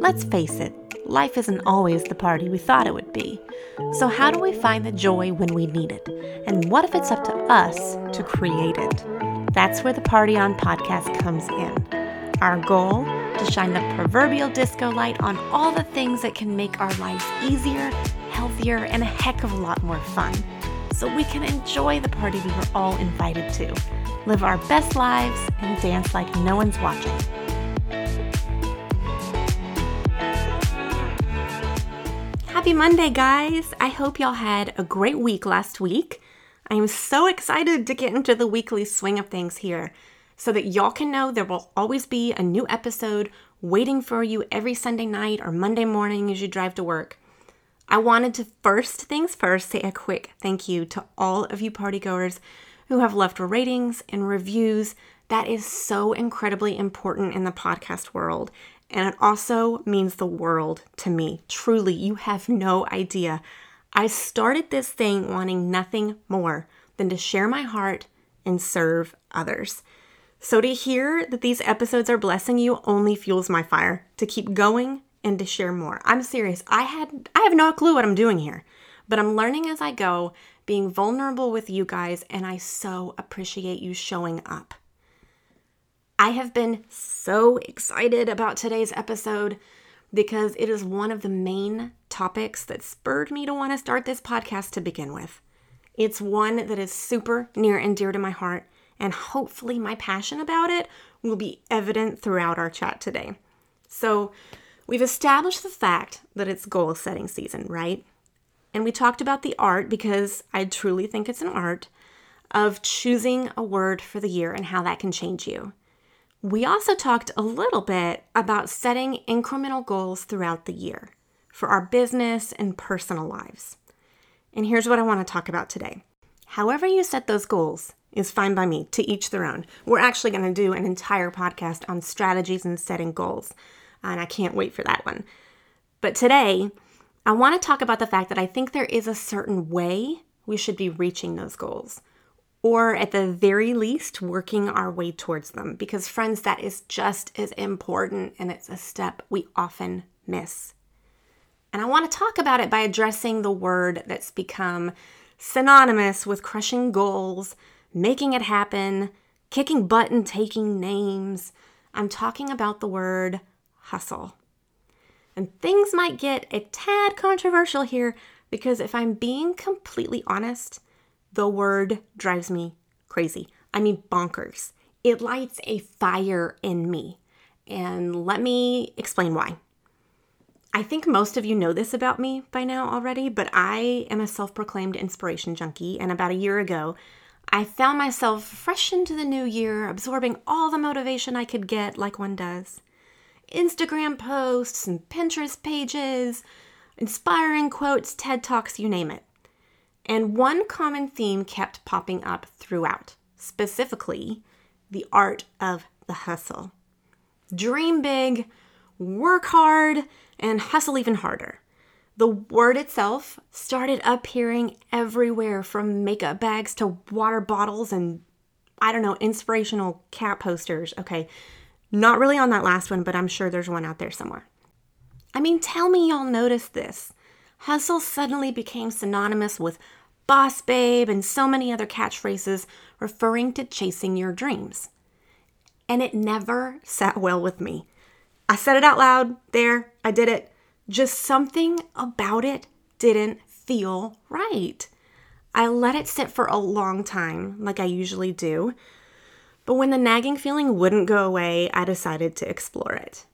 Let's face it, life isn't always the party we thought it would be. So, how do we find the joy when we need it? And what if it's up to us to create it? That's where the Party On podcast comes in. Our goal to shine the proverbial disco light on all the things that can make our lives easier, healthier, and a heck of a lot more fun. So we can enjoy the party we were all invited to, live our best lives, and dance like no one's watching. Happy Monday, guys! I hope y'all had a great week last week. I am so excited to get into the weekly swing of things here so that y'all can know there will always be a new episode waiting for you every Sunday night or Monday morning as you drive to work. I wanted to first things first say a quick thank you to all of you partygoers who have left ratings and reviews. That is so incredibly important in the podcast world. And it also means the world to me. Truly, you have no idea. I started this thing wanting nothing more than to share my heart and serve others. So to hear that these episodes are blessing you only fuels my fire to keep going and to share more. I'm serious. I had I have no clue what I'm doing here, but I'm learning as I go, being vulnerable with you guys, and I so appreciate you showing up. I have been so excited about today's episode because it is one of the main topics that spurred me to want to start this podcast to begin with. It's one that is super near and dear to my heart and hopefully my passion about it will be evident throughout our chat today. So, we've established the fact that it's goal setting season, right? And we talked about the art because I truly think it's an art of choosing a word for the year and how that can change you. We also talked a little bit about setting incremental goals throughout the year for our business and personal lives. And here's what I want to talk about today. However, you set those goals, is fine by me, to each their own. We're actually going to do an entire podcast on strategies and setting goals, and I can't wait for that one. But today, I want to talk about the fact that I think there is a certain way we should be reaching those goals, or at the very least, working our way towards them. Because, friends, that is just as important, and it's a step we often miss. And I want to talk about it by addressing the word that's become synonymous with crushing goals making it happen, kicking butt and taking names. I'm talking about the word hustle. And things might get a tad controversial here because if I'm being completely honest, the word drives me crazy. I mean, bonkers. It lights a fire in me. And let me explain why. I think most of you know this about me by now already, but I am a self proclaimed inspiration junkie. And about a year ago, I found myself fresh into the new year, absorbing all the motivation I could get, like one does. Instagram posts and Pinterest pages, inspiring quotes, TED Talks, you name it. And one common theme kept popping up throughout, specifically the art of the hustle. Dream big, work hard, and hustle even harder. The word itself started appearing everywhere from makeup bags to water bottles and I don't know, inspirational cat posters. Okay, not really on that last one, but I'm sure there's one out there somewhere. I mean, tell me y'all noticed this. Hustle suddenly became synonymous with boss babe and so many other catchphrases referring to chasing your dreams. And it never sat well with me. I said it out loud there, I did it. Just something about it didn't feel right. I let it sit for a long time, like I usually do. But when the nagging feeling wouldn't go away, I decided to explore it.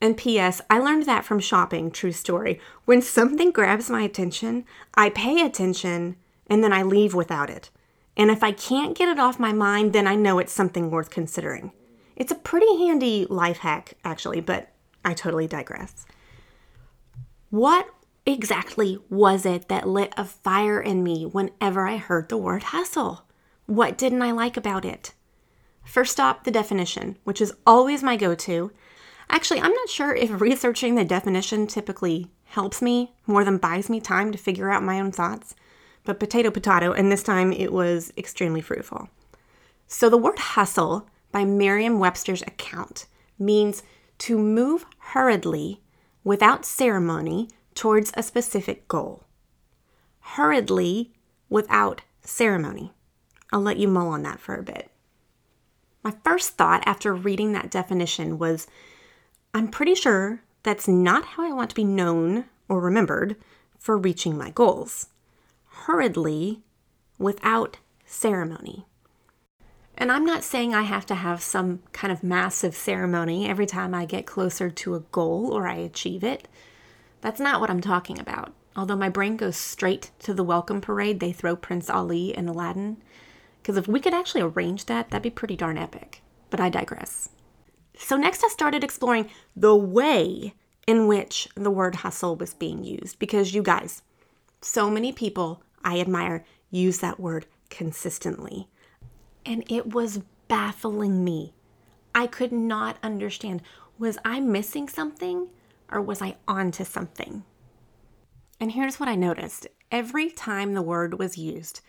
And P.S., I learned that from shopping, true story. When something grabs my attention, I pay attention and then I leave without it. And if I can't get it off my mind, then I know it's something worth considering. It's a pretty handy life hack, actually, but I totally digress. What exactly was it that lit a fire in me whenever I heard the word hustle? What didn't I like about it? First up, the definition, which is always my go to. Actually, I'm not sure if researching the definition typically helps me more than buys me time to figure out my own thoughts. But potato, potato, and this time it was extremely fruitful. So the word hustle, by Merriam Webster's account, means to move hurriedly without ceremony towards a specific goal. Hurriedly without ceremony. I'll let you mull on that for a bit. My first thought after reading that definition was I'm pretty sure that's not how I want to be known or remembered for reaching my goals. Hurriedly without ceremony. And I'm not saying I have to have some kind of massive ceremony every time I get closer to a goal or I achieve it. That's not what I'm talking about. Although my brain goes straight to the welcome parade they throw Prince Ali in Aladdin. Because if we could actually arrange that, that'd be pretty darn epic. But I digress. So, next I started exploring the way in which the word hustle was being used. Because you guys, so many people I admire use that word consistently and it was baffling me. I could not understand was I missing something or was I onto something? And here's what I noticed every time the word was used,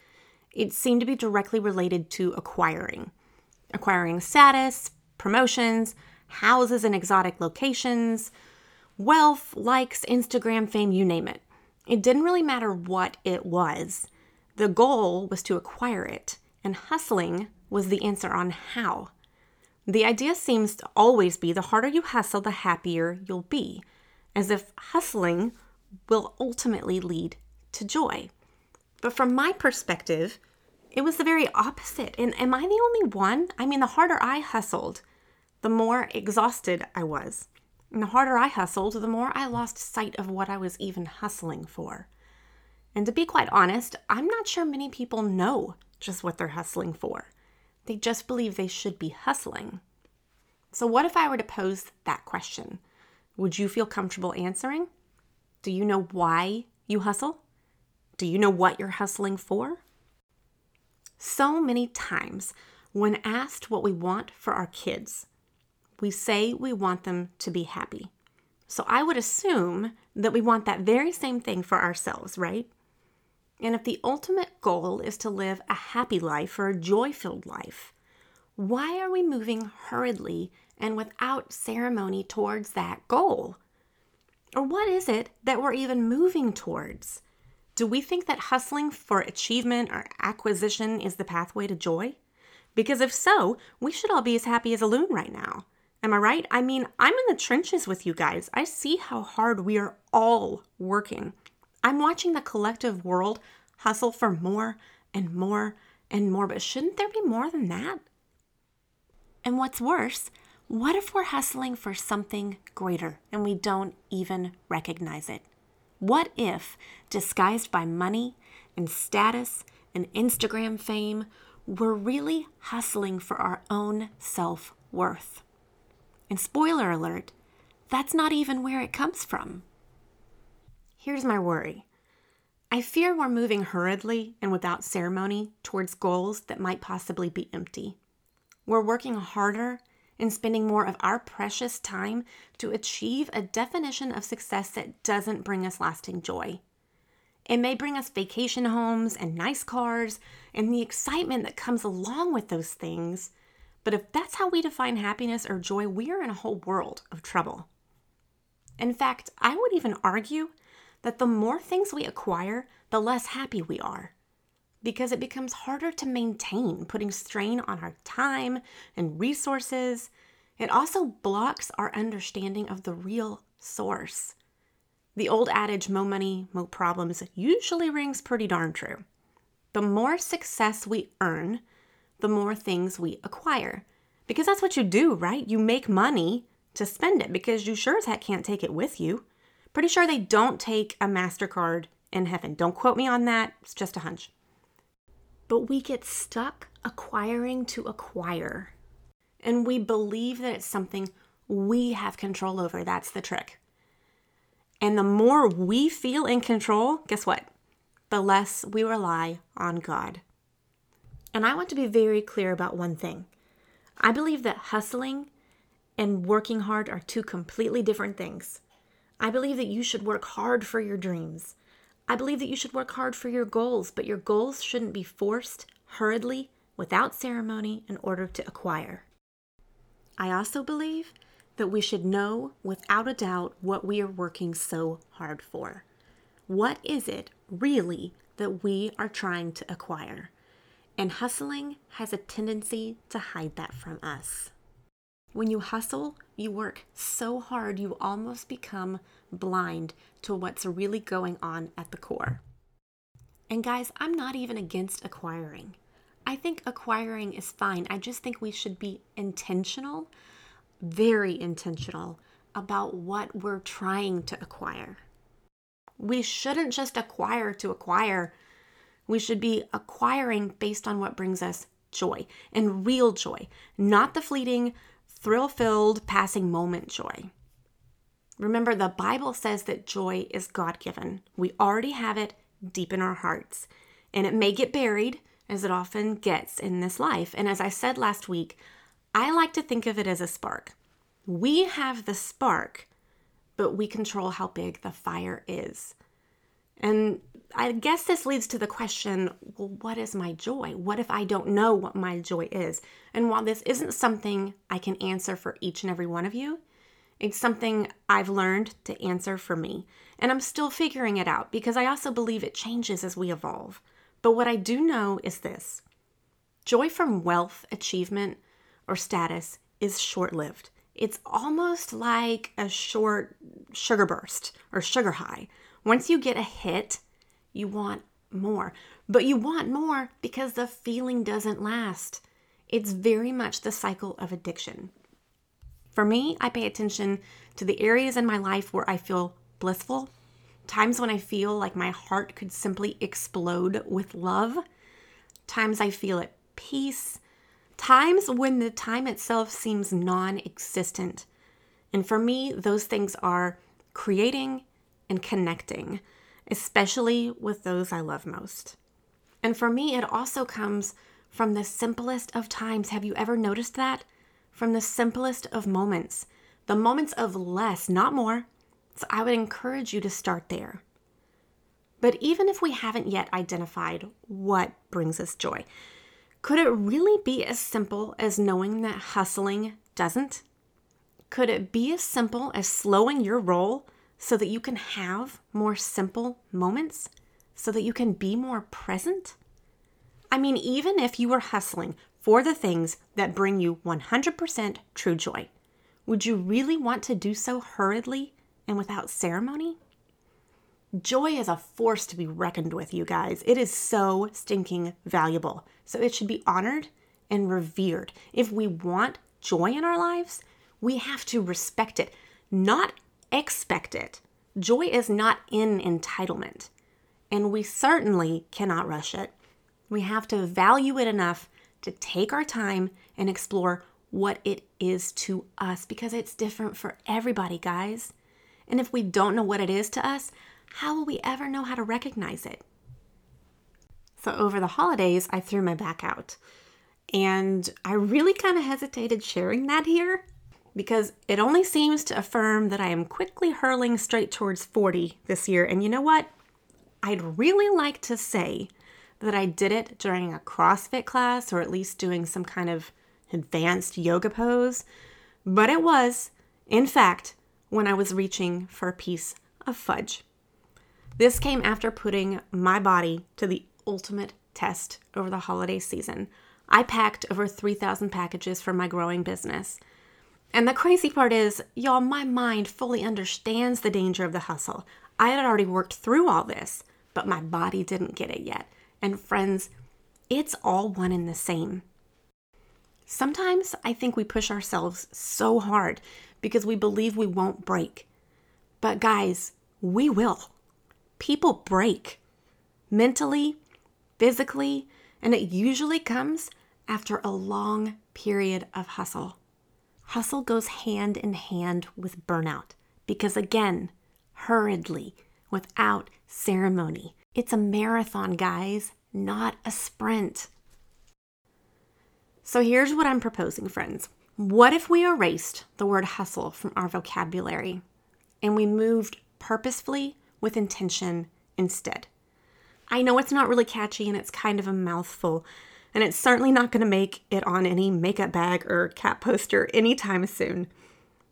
it seemed to be directly related to acquiring. Acquiring status, promotions, houses in exotic locations, wealth, likes, Instagram fame, you name it. It didn't really matter what it was. The goal was to acquire it and hustling was the answer on how. The idea seems to always be the harder you hustle, the happier you'll be, as if hustling will ultimately lead to joy. But from my perspective, it was the very opposite. And am I the only one? I mean, the harder I hustled, the more exhausted I was. And the harder I hustled, the more I lost sight of what I was even hustling for. And to be quite honest, I'm not sure many people know just what they're hustling for. They just believe they should be hustling. So, what if I were to pose that question? Would you feel comfortable answering? Do you know why you hustle? Do you know what you're hustling for? So many times, when asked what we want for our kids, we say we want them to be happy. So I would assume that we want that very same thing for ourselves, right? And if the ultimate goal is to live a happy life or a joy filled life, why are we moving hurriedly and without ceremony towards that goal? Or what is it that we're even moving towards? Do we think that hustling for achievement or acquisition is the pathway to joy? Because if so, we should all be as happy as a loon right now. Am I right? I mean, I'm in the trenches with you guys. I see how hard we are all working. I'm watching the collective world hustle for more and more and more, but shouldn't there be more than that? And what's worse, what if we're hustling for something greater and we don't even recognize it? What if, disguised by money and status and Instagram fame, we're really hustling for our own self worth? And spoiler alert, that's not even where it comes from. Here's my worry I fear we're moving hurriedly and without ceremony towards goals that might possibly be empty. We're working harder and spending more of our precious time to achieve a definition of success that doesn't bring us lasting joy. It may bring us vacation homes and nice cars and the excitement that comes along with those things, but if that's how we define happiness or joy, we are in a whole world of trouble. In fact, I would even argue that the more things we acquire, the less happy we are. Because it becomes harder to maintain, putting strain on our time and resources. It also blocks our understanding of the real source. The old adage, mo money, mo problems, usually rings pretty darn true. The more success we earn, the more things we acquire. Because that's what you do, right? You make money to spend it because you sure as heck can't take it with you. Pretty sure they don't take a MasterCard in heaven. Don't quote me on that, it's just a hunch. But we get stuck acquiring to acquire. And we believe that it's something we have control over. That's the trick. And the more we feel in control, guess what? The less we rely on God. And I want to be very clear about one thing. I believe that hustling and working hard are two completely different things. I believe that you should work hard for your dreams. I believe that you should work hard for your goals, but your goals shouldn't be forced, hurriedly, without ceremony in order to acquire. I also believe that we should know without a doubt what we are working so hard for. What is it really that we are trying to acquire? And hustling has a tendency to hide that from us. When you hustle, you work so hard you almost become blind to what's really going on at the core. And guys, I'm not even against acquiring. I think acquiring is fine. I just think we should be intentional, very intentional, about what we're trying to acquire. We shouldn't just acquire to acquire. We should be acquiring based on what brings us joy and real joy, not the fleeting, thrill filled, passing moment joy. Remember, the Bible says that joy is God given. We already have it deep in our hearts, and it may get buried, as it often gets in this life. And as I said last week, I like to think of it as a spark. We have the spark, but we control how big the fire is. And I guess this leads to the question well, what is my joy? What if I don't know what my joy is? And while this isn't something I can answer for each and every one of you, it's something I've learned to answer for me. And I'm still figuring it out because I also believe it changes as we evolve. But what I do know is this joy from wealth, achievement, or status is short lived. It's almost like a short sugar burst or sugar high. Once you get a hit, you want more. But you want more because the feeling doesn't last. It's very much the cycle of addiction. For me, I pay attention to the areas in my life where I feel blissful, times when I feel like my heart could simply explode with love, times I feel at peace, times when the time itself seems non existent. And for me, those things are creating and connecting, especially with those I love most. And for me, it also comes from the simplest of times. Have you ever noticed that? from the simplest of moments, the moments of less, not more. So I would encourage you to start there. But even if we haven't yet identified what brings us joy, could it really be as simple as knowing that hustling doesn't? Could it be as simple as slowing your roll so that you can have more simple moments, so that you can be more present? I mean, even if you were hustling for the things that bring you 100% true joy. Would you really want to do so hurriedly and without ceremony? Joy is a force to be reckoned with, you guys. It is so stinking valuable. So it should be honored and revered. If we want joy in our lives, we have to respect it, not expect it. Joy is not in entitlement, and we certainly cannot rush it. We have to value it enough to take our time and explore what it is to us because it's different for everybody, guys. And if we don't know what it is to us, how will we ever know how to recognize it? So, over the holidays, I threw my back out. And I really kind of hesitated sharing that here because it only seems to affirm that I am quickly hurling straight towards 40 this year. And you know what? I'd really like to say that I did it during a CrossFit class or at least doing some kind of advanced yoga pose, but it was, in fact, when I was reaching for a piece of fudge. This came after putting my body to the ultimate test over the holiday season. I packed over 3,000 packages for my growing business. And the crazy part is, y'all, my mind fully understands the danger of the hustle. I had already worked through all this, but my body didn't get it yet. And friends, it's all one and the same. Sometimes I think we push ourselves so hard because we believe we won't break. But guys, we will. People break mentally, physically, and it usually comes after a long period of hustle. Hustle goes hand in hand with burnout because, again, hurriedly, without ceremony, it's a marathon, guys, not a sprint. So here's what I'm proposing, friends. What if we erased the word hustle from our vocabulary and we moved purposefully with intention instead? I know it's not really catchy and it's kind of a mouthful, and it's certainly not going to make it on any makeup bag or cat poster anytime soon.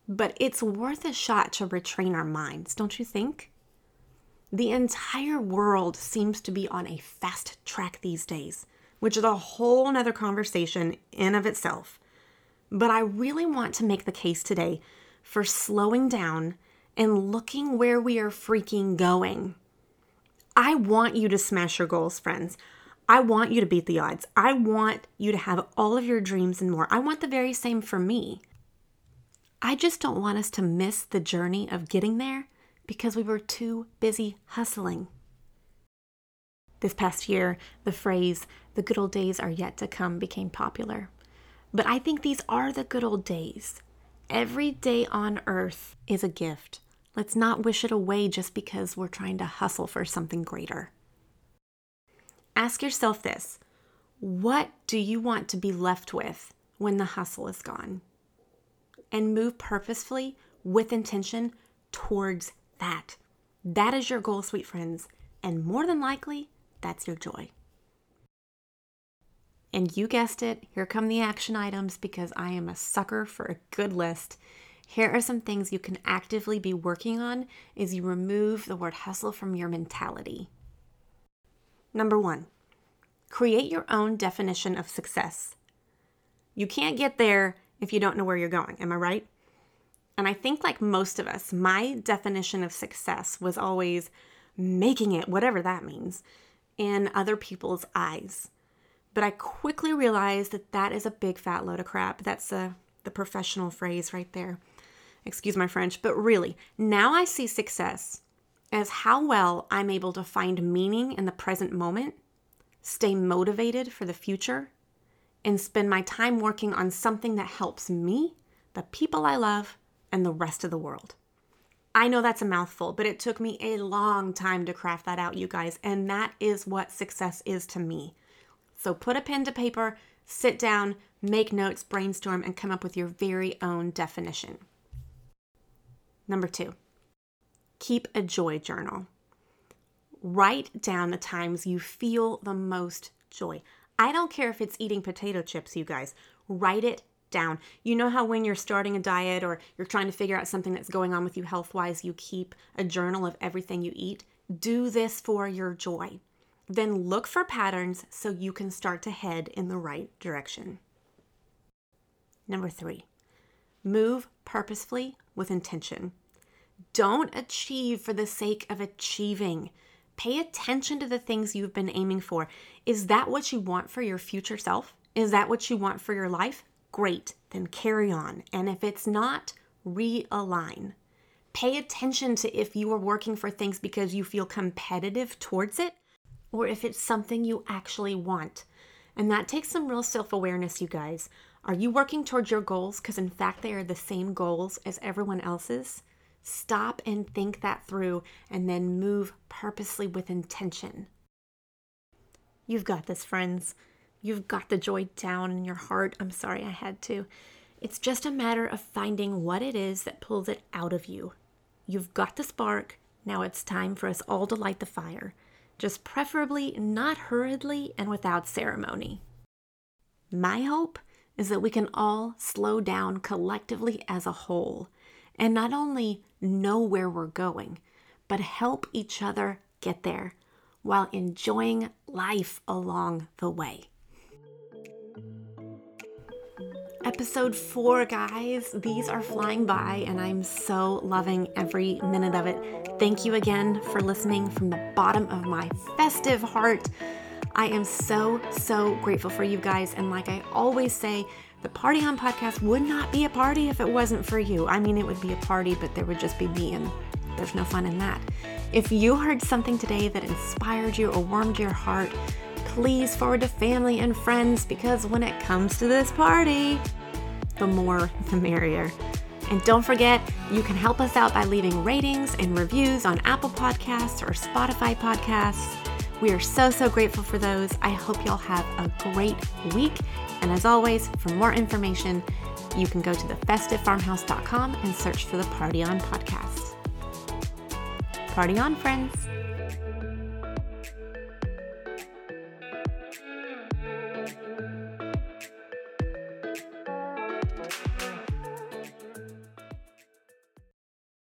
but it's worth a shot to retrain our minds, don't you think? The entire world seems to be on a fast track these days, which is a whole nother conversation in of itself. But I really want to make the case today for slowing down and looking where we are freaking going. I want you to smash your goals, friends. I want you to beat the odds. I want you to have all of your dreams and more. I want the very same for me. I just don't want us to miss the journey of getting there because we were too busy hustling. This past year, the phrase, the good old days are yet to come, became popular. But I think these are the good old days. Every day on earth is a gift. Let's not wish it away just because we're trying to hustle for something greater. Ask yourself this What do you want to be left with when the hustle is gone? And move purposefully with intention towards that. That is your goal, sweet friends. And more than likely, that's your joy. And you guessed it, here come the action items because I am a sucker for a good list. Here are some things you can actively be working on as you remove the word hustle from your mentality. Number one, create your own definition of success. You can't get there if you don't know where you're going, am I right? And I think, like most of us, my definition of success was always making it, whatever that means, in other people's eyes. But I quickly realized that that is a big fat load of crap. That's a, the professional phrase right there. Excuse my French, but really, now I see success as how well I'm able to find meaning in the present moment, stay motivated for the future, and spend my time working on something that helps me, the people I love, and the rest of the world. I know that's a mouthful, but it took me a long time to craft that out, you guys, and that is what success is to me. So put a pen to paper, sit down, make notes, brainstorm, and come up with your very own definition. Number two, keep a joy journal. Write down the times you feel the most joy. I don't care if it's eating potato chips, you guys. Write it down. You know how when you're starting a diet or you're trying to figure out something that's going on with you health wise, you keep a journal of everything you eat? Do this for your joy. Then look for patterns so you can start to head in the right direction. Number three, move purposefully with intention. Don't achieve for the sake of achieving. Pay attention to the things you've been aiming for. Is that what you want for your future self? Is that what you want for your life? Great, then carry on. And if it's not, realign. Pay attention to if you are working for things because you feel competitive towards it or if it's something you actually want. And that takes some real self awareness, you guys. Are you working towards your goals because, in fact, they are the same goals as everyone else's? Stop and think that through and then move purposely with intention. You've got this, friends. You've got the joy down in your heart. I'm sorry I had to. It's just a matter of finding what it is that pulls it out of you. You've got the spark. Now it's time for us all to light the fire just preferably not hurriedly and without ceremony. My hope is that we can all slow down collectively as a whole and not only know where we're going, but help each other get there while enjoying life along the way. Episode four, guys. These are flying by, and I'm so loving every minute of it. Thank you again for listening from the bottom of my festive heart. I am so, so grateful for you guys. And like I always say, the Party On podcast would not be a party if it wasn't for you. I mean, it would be a party, but there would just be me, and there's no fun in that. If you heard something today that inspired you or warmed your heart, please forward to family and friends because when it comes to this party, the more the merrier. And don't forget, you can help us out by leaving ratings and reviews on Apple Podcasts or Spotify Podcasts. We are so, so grateful for those. I hope y'all have a great week. And as always, for more information, you can go to thefestivefarmhouse.com and search for the Party On podcast. Party on, friends!